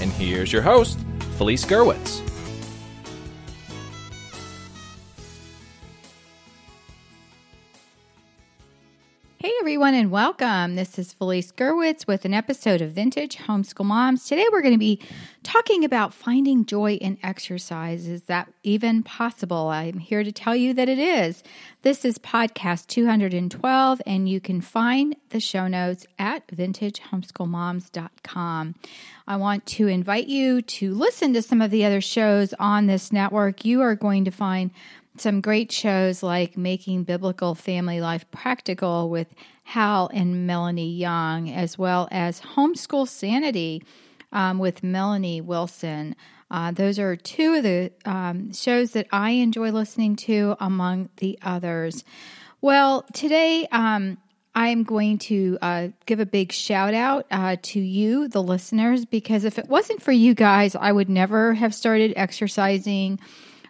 and here's your host, Felice Gerwitz. Everyone, and welcome. This is Felice Gerwitz with an episode of Vintage Homeschool Moms. Today we're going to be talking about finding joy in exercise. Is that even possible? I'm here to tell you that it is. This is podcast 212, and you can find the show notes at vintagehomeschoolmoms.com. I want to invite you to listen to some of the other shows on this network. You are going to find some great shows like Making Biblical Family Life Practical with Hal and Melanie Young, as well as Homeschool Sanity um, with Melanie Wilson. Uh, those are two of the um, shows that I enjoy listening to, among the others. Well, today um, I'm going to uh, give a big shout out uh, to you, the listeners, because if it wasn't for you guys, I would never have started exercising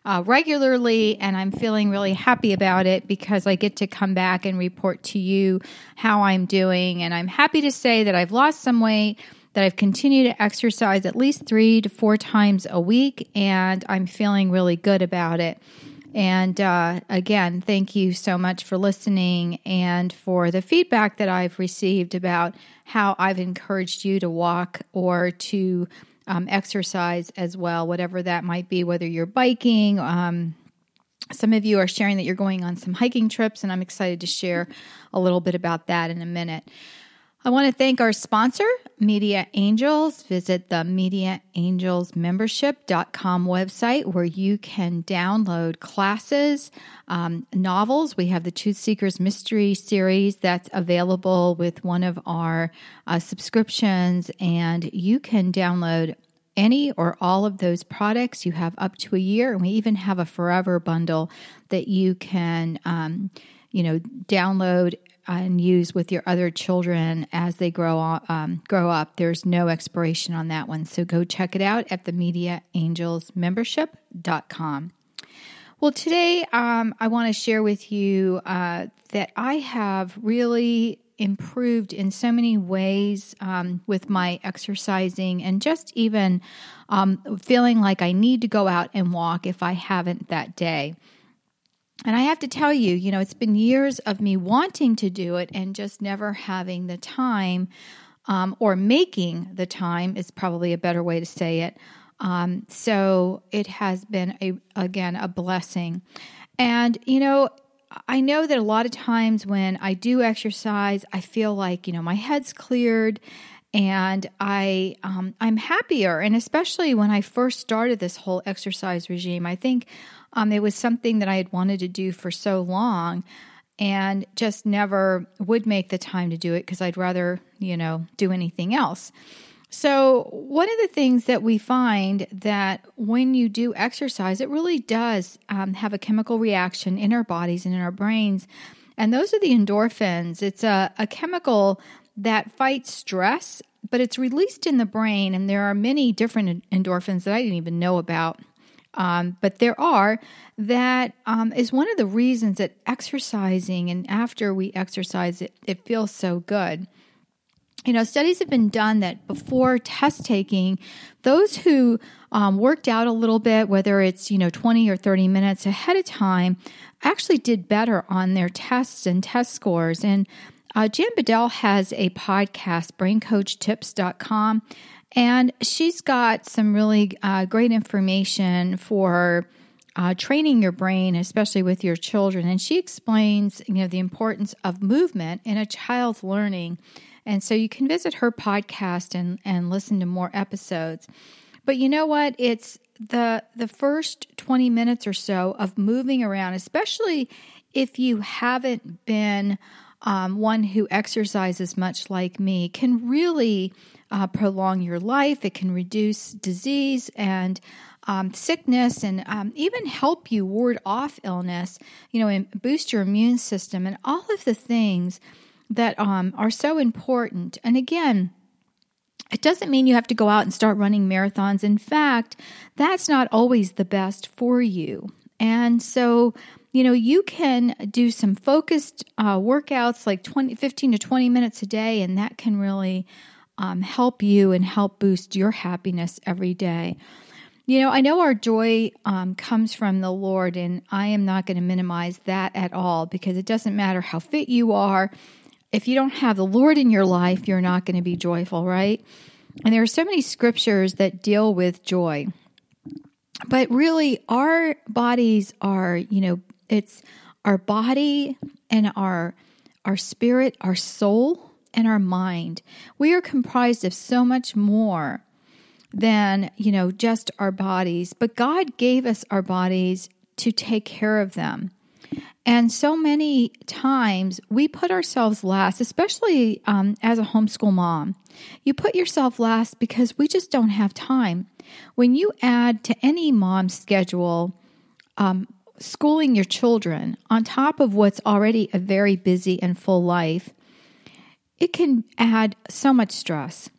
uh, regularly, and I'm feeling really happy about it because I get to come back and report to you how I'm doing. And I'm happy to say that I've lost some weight, that I've continued to exercise at least three to four times a week, and I'm feeling really good about it. And uh, again, thank you so much for listening and for the feedback that I've received about how I've encouraged you to walk or to um, exercise as well, whatever that might be, whether you're biking. Um, some of you are sharing that you're going on some hiking trips, and I'm excited to share a little bit about that in a minute. I want to thank our sponsor, Media Angels. Visit the MediaAngelsMembership.com website where you can download classes, um, novels. We have the Truth Seekers Mystery Series that's available with one of our uh, subscriptions, and you can download any or all of those products. You have up to a year, and we even have a forever bundle that you can, um, you know, download and use with your other children as they grow um, grow up. There's no expiration on that one, so go check it out at the MediaAngelsMembership.com. Well, today um, I want to share with you uh, that I have really improved in so many ways um, with my exercising and just even um, feeling like I need to go out and walk if I haven't that day. And I have to tell you, you know, it's been years of me wanting to do it and just never having the time um, or making the time is probably a better way to say it. Um, so it has been a again a blessing, and you know I know that a lot of times when I do exercise, I feel like you know my head's cleared and I um, I'm happier. And especially when I first started this whole exercise regime, I think um, it was something that I had wanted to do for so long, and just never would make the time to do it because I'd rather you know do anything else. So, one of the things that we find that when you do exercise, it really does um, have a chemical reaction in our bodies and in our brains. And those are the endorphins. It's a, a chemical that fights stress, but it's released in the brain. And there are many different endorphins that I didn't even know about. Um, but there are that um, is one of the reasons that exercising and after we exercise it, it feels so good you know, studies have been done that before test taking, those who um, worked out a little bit, whether it's, you know, 20 or 30 minutes ahead of time, actually did better on their tests and test scores. And uh, Jan Bedell has a podcast, braincoachtips.com, and she's got some really uh, great information for uh, training your brain, especially with your children. And she explains, you know, the importance of movement in a child's learning and so you can visit her podcast and, and listen to more episodes. But you know what? It's the the first 20 minutes or so of moving around, especially if you haven't been um, one who exercises much like me can really uh, prolong your life. It can reduce disease and um, sickness and um, even help you ward off illness, you know, and boost your immune system and all of the things that um, are so important. And again, it doesn't mean you have to go out and start running marathons. In fact, that's not always the best for you. And so, you know, you can do some focused uh, workouts like 20, 15 to 20 minutes a day, and that can really um, help you and help boost your happiness every day. You know, I know our joy um, comes from the Lord, and I am not going to minimize that at all because it doesn't matter how fit you are. If you don't have the Lord in your life, you're not going to be joyful, right? And there are so many scriptures that deal with joy. But really, our bodies are, you know, it's our body and our our spirit, our soul, and our mind. We are comprised of so much more than, you know, just our bodies. But God gave us our bodies to take care of them. And so many times we put ourselves last, especially um, as a homeschool mom. You put yourself last because we just don't have time. When you add to any mom's schedule, um, schooling your children on top of what's already a very busy and full life, it can add so much stress.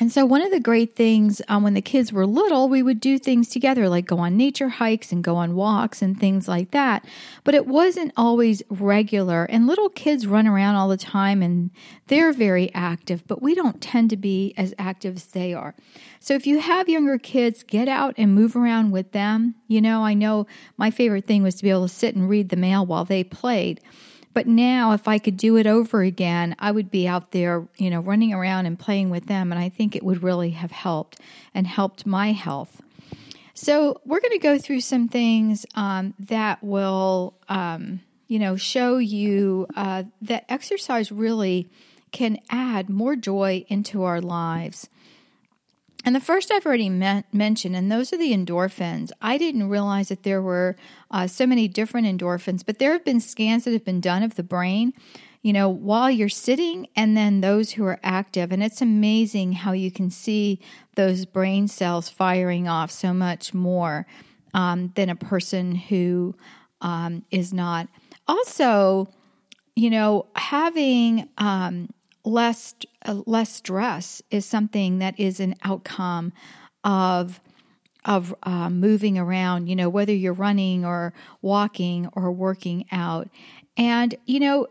And so, one of the great things um, when the kids were little, we would do things together, like go on nature hikes and go on walks and things like that. But it wasn't always regular. And little kids run around all the time and they're very active, but we don't tend to be as active as they are. So, if you have younger kids, get out and move around with them. You know, I know my favorite thing was to be able to sit and read the mail while they played. But now, if I could do it over again, I would be out there, you know, running around and playing with them. And I think it would really have helped and helped my health. So, we're going to go through some things um, that will, um, you know, show you uh, that exercise really can add more joy into our lives. And the first I've already mentioned, and those are the endorphins. I didn't realize that there were uh, so many different endorphins, but there have been scans that have been done of the brain, you know, while you're sitting, and then those who are active. And it's amazing how you can see those brain cells firing off so much more um, than a person who um, is not. Also, you know, having um, less uh, less stress is something that is an outcome of of uh, moving around you know whether you're running or walking or working out. And you know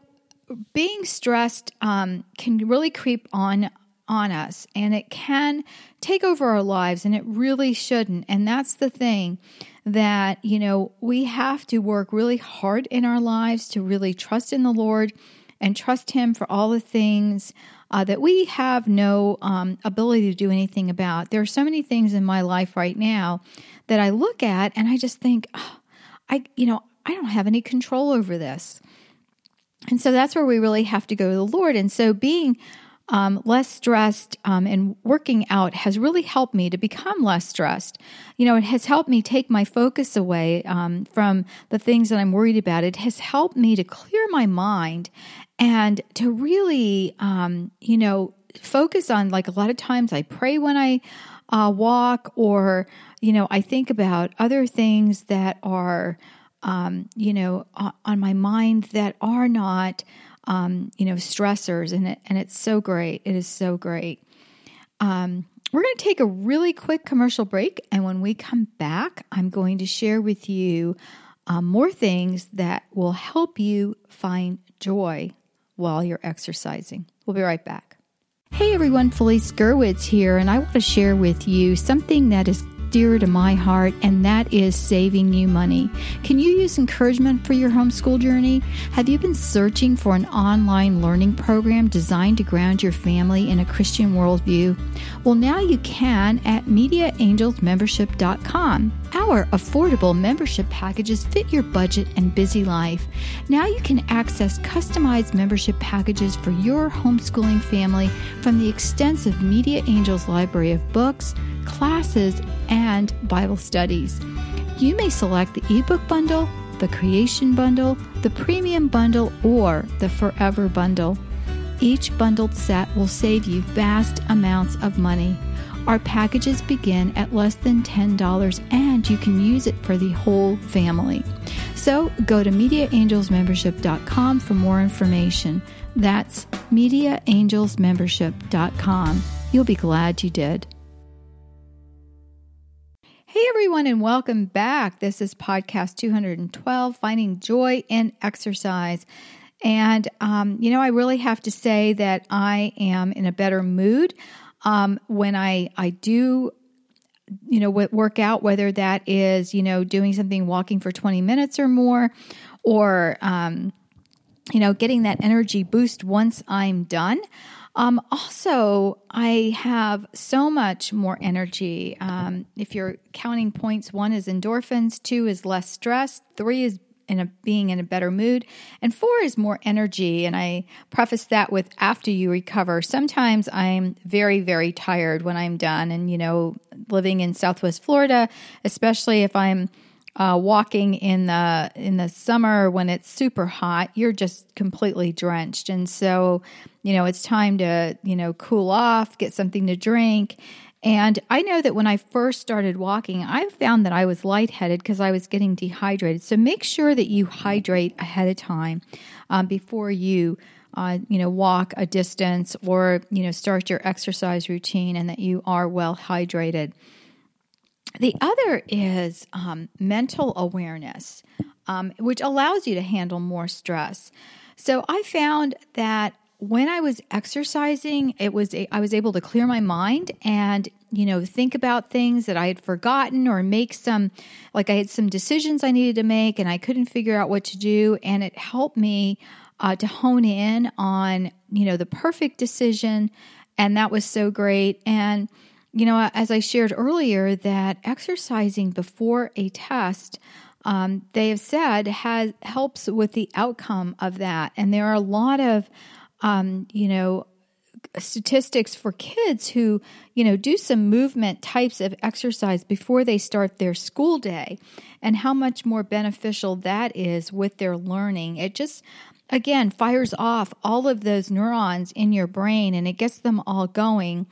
being stressed um, can really creep on on us and it can take over our lives and it really shouldn't. And that's the thing that you know we have to work really hard in our lives to really trust in the lord and trust Him for all the things uh, that we have no um, ability to do anything about. There are so many things in my life right now that I look at and I just think, oh, I, you know, I don't have any control over this. And so that's where we really have to go to the Lord. And so being um, less stressed um, and working out has really helped me to become less stressed. You know, it has helped me take my focus away um, from the things that I'm worried about. It has helped me to clear my mind and to really, um, you know, focus on like a lot of times I pray when I uh, walk, or, you know, I think about other things that are, um, you know, on my mind that are not um, you know, stressors, and it and it's so great. It is so great. Um, we're going to take a really quick commercial break, and when we come back, I'm going to share with you um, more things that will help you find joy while you're exercising. We'll be right back. Hey everyone, Felice Gerwitz here, and I want to share with you something that is dear to my heart, and that is saving you money. Can you use encouragement for your homeschool journey? Have you been searching for an online learning program designed to ground your family in a Christian worldview? Well, now you can at MediaAngelsMembership.com. Our affordable membership packages fit your budget and busy life. Now you can access customized membership packages for your homeschooling family from the extensive Media Angels library of books classes, and Bible studies. You may select the ebook bundle the Creation Bundle, the Premium Bundle, or the Forever Bundle. Each bundled set will save you vast amounts of money. Our packages begin at less than $10 and you can use it for the whole family. So go to MediaAngelsMembership.com for more information. That's MediaAngelsMembership.com. You'll be glad you did. Hey everyone, and welcome back. This is podcast 212 Finding Joy in Exercise. And, um, you know, I really have to say that I am in a better mood um, when I, I do you know work out whether that is you know doing something walking for 20 minutes or more or um, you know getting that energy boost once i'm done um, also i have so much more energy. Um, if you're counting points one is endorphins two is less stress three is in a being in a better mood and four is more energy. And i preface that with after you recover. Sometimes i'm very very tired when i'm done. And you know living in southwest florida especially if i'm uh, walking in the in the summer when it's super hot you're just completely drenched and so you know it's time to you know cool off get something to drink and I know that when I first started walking, I found that I was lightheaded because I was getting dehydrated. So make sure that you hydrate ahead of time um, before you. Uh, you know, walk a distance or, you know, start your exercise routine and that you are well hydrated. The other is um, mental awareness, um, which allows you to handle more stress. So I found that when I was exercising, it was a, I was able to clear my mind and you know think about things that I had forgotten or make some like I had some decisions I needed to make and I couldn't figure out what to do. And it helped me uh, to hone in on you know the perfect decision. And that was so great. And you know as I shared earlier that exercising before a test um, they have said has helps with the outcome of that and there are a lot of um, you know, statistics for kids who, you know, do some movement types of exercise before they start their school day and how much more beneficial that is with their learning. It just, again, fires off all of those neurons in your brain and it gets them all going.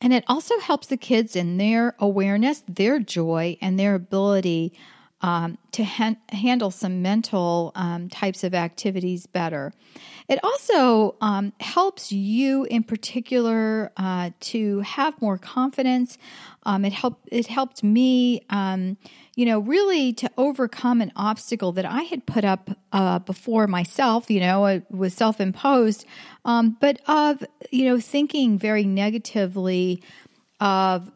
And it also helps the kids in their awareness, their joy, and their ability um, to ha- handle some mental um, types of activities better. It also um, helps you, in particular, uh, to have more confidence. Um, it helped. It helped me, um, you know, really to overcome an obstacle that I had put up uh, before myself. You know, it was self-imposed, um, but of you know thinking very negatively of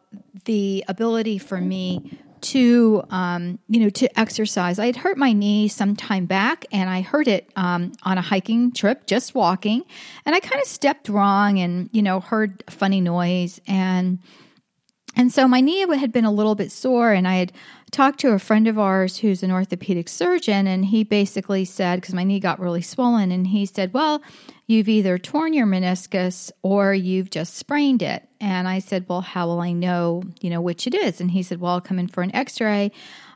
the ability for me to um, you know to exercise. I had hurt my knee some time back, and I hurt it um, on a hiking trip, just walking, and I kind of stepped wrong, and you know heard a funny noise, and and so my knee had been a little bit sore, and I had talked to a friend of ours who's an orthopedic surgeon, and he basically said because my knee got really swollen, and he said, well you've either torn your meniscus or you've just sprained it. And I said, Well, how will I know, you know, which it is? And he said, Well, I'll come in for an x ray.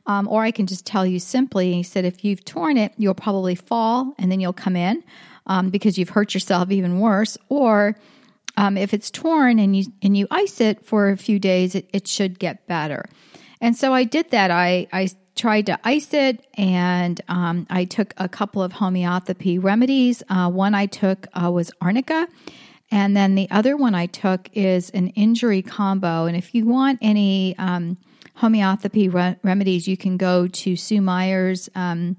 Um, or I can just tell you simply, he said, if you've torn it, you'll probably fall and then you'll come in um, because you've hurt yourself even worse. Or um, if it's torn and you and you ice it for a few days, it, it should get better. And so I did that. I, I tried to ice it, and um, I took a couple of homeopathy remedies. Uh, one I took uh, was arnica, and then the other one I took is an injury combo. And if you want any um, homeopathy re- remedies, you can go to Sue Meyer's. Um,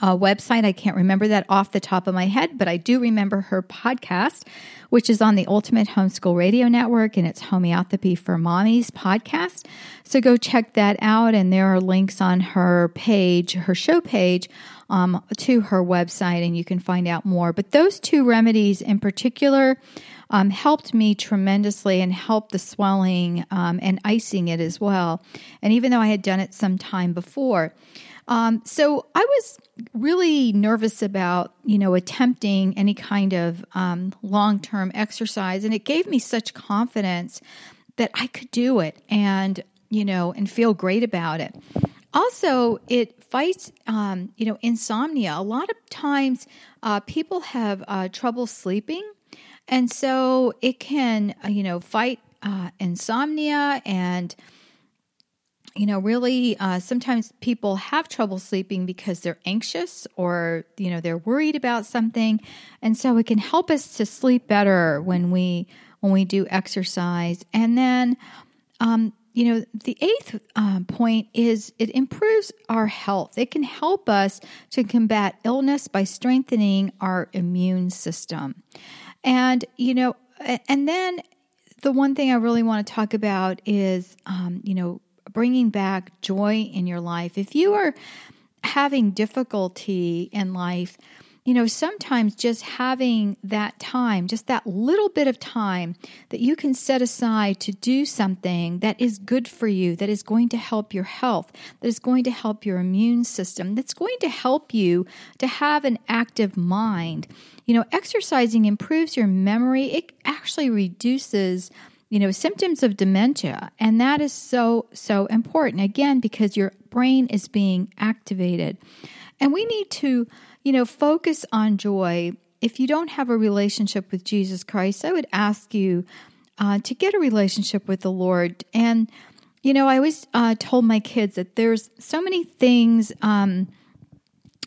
uh, website. I can't remember that off the top of my head, but I do remember her podcast, which is on the Ultimate Homeschool Radio Network, and it's Homeopathy for Mommies podcast. So go check that out, and there are links on her page, her show page, um, to her website, and you can find out more. But those two remedies in particular um, helped me tremendously and helped the swelling um, and icing it as well. And even though I had done it some time before, um, so I was really nervous about, you know, attempting any kind of um, long term exercise. And it gave me such confidence that I could do it and, you know, and feel great about it. Also, it fights, um, you know, insomnia. A lot of times, uh, people have uh, trouble sleeping, and so it can, uh, you know, fight uh, insomnia and you know really uh, sometimes people have trouble sleeping because they're anxious or you know they're worried about something. And so it can help us to sleep better when we when we do exercise. And then um, you know the eighth um, point is it improves our health. It can help us to combat illness by strengthening our immune system. And you know and then the one thing i really want to talk about is um, you know bringing back joy in your life. If you are having difficulty in life, you know, sometimes just having that time, just that little bit of time that you can set aside to do something that is good for you, that is going to help your health, that is going to help your immune system, that's going to help you to have an active mind. You know, exercising improves your memory, it actually reduces you know, symptoms of dementia. And that is so, so important. Again, because your brain is being activated. And we need to, you know, focus on joy. If you don't have a relationship with Jesus Christ, I would ask you uh, to get a relationship with the Lord. And, you know, I always uh, told my kids that there's so many things. Um,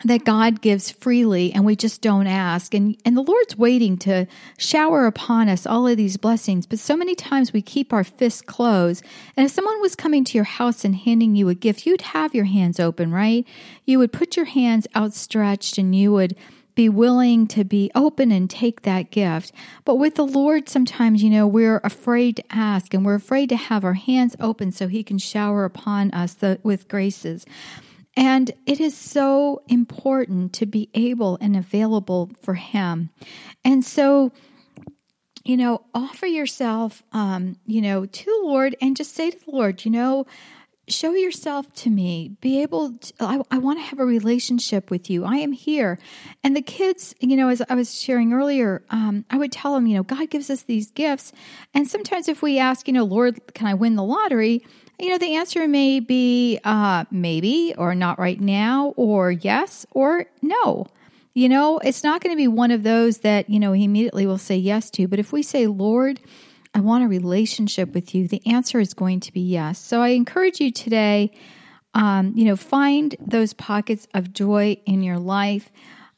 that God gives freely and we just don't ask. And, and the Lord's waiting to shower upon us all of these blessings. But so many times we keep our fists closed. And if someone was coming to your house and handing you a gift, you'd have your hands open, right? You would put your hands outstretched and you would be willing to be open and take that gift. But with the Lord, sometimes, you know, we're afraid to ask and we're afraid to have our hands open so He can shower upon us the, with graces. And it is so important to be able and available for Him. And so, you know, offer yourself, um, you know, to the Lord and just say to the Lord, you know, show yourself to me. Be able to, I, I want to have a relationship with you. I am here. And the kids, you know, as I was sharing earlier, um, I would tell them, you know, God gives us these gifts. And sometimes if we ask, you know, Lord, can I win the lottery? You know, the answer may be uh, maybe or not right now or yes or no. You know, it's not going to be one of those that, you know, he immediately will say yes to. But if we say, Lord, I want a relationship with you, the answer is going to be yes. So I encourage you today, um, you know, find those pockets of joy in your life.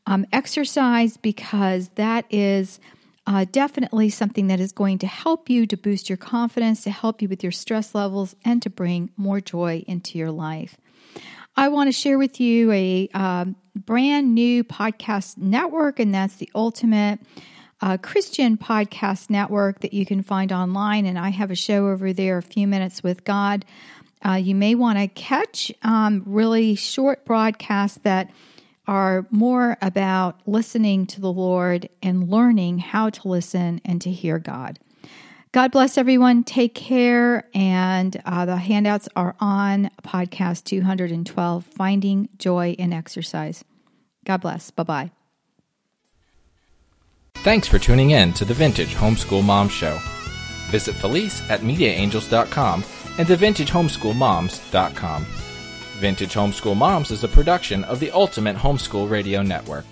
Um, exercise because that is uh, definitely something that is going to help you to boost your confidence, to help you with your stress levels, and to bring more joy into your life. I want to share with you a uh, brand new podcast network, and that's the Ultimate uh, Christian Podcast Network that you can find online. And I have a show over there, A Few Minutes with God. Uh, you may want to catch um, really short broadcasts that are more about listening to the Lord and learning how to listen and to hear God. God bless everyone. Take care. And uh, the handouts are on podcast 212 Finding Joy in Exercise. God bless. Bye bye. Thanks for tuning in to the Vintage Homeschool Mom Show. Visit Felice at MediaAngels.com and TheVintageHomeschoolMoms.com. Vintage Homeschool Moms is a production of the Ultimate Homeschool Radio Network.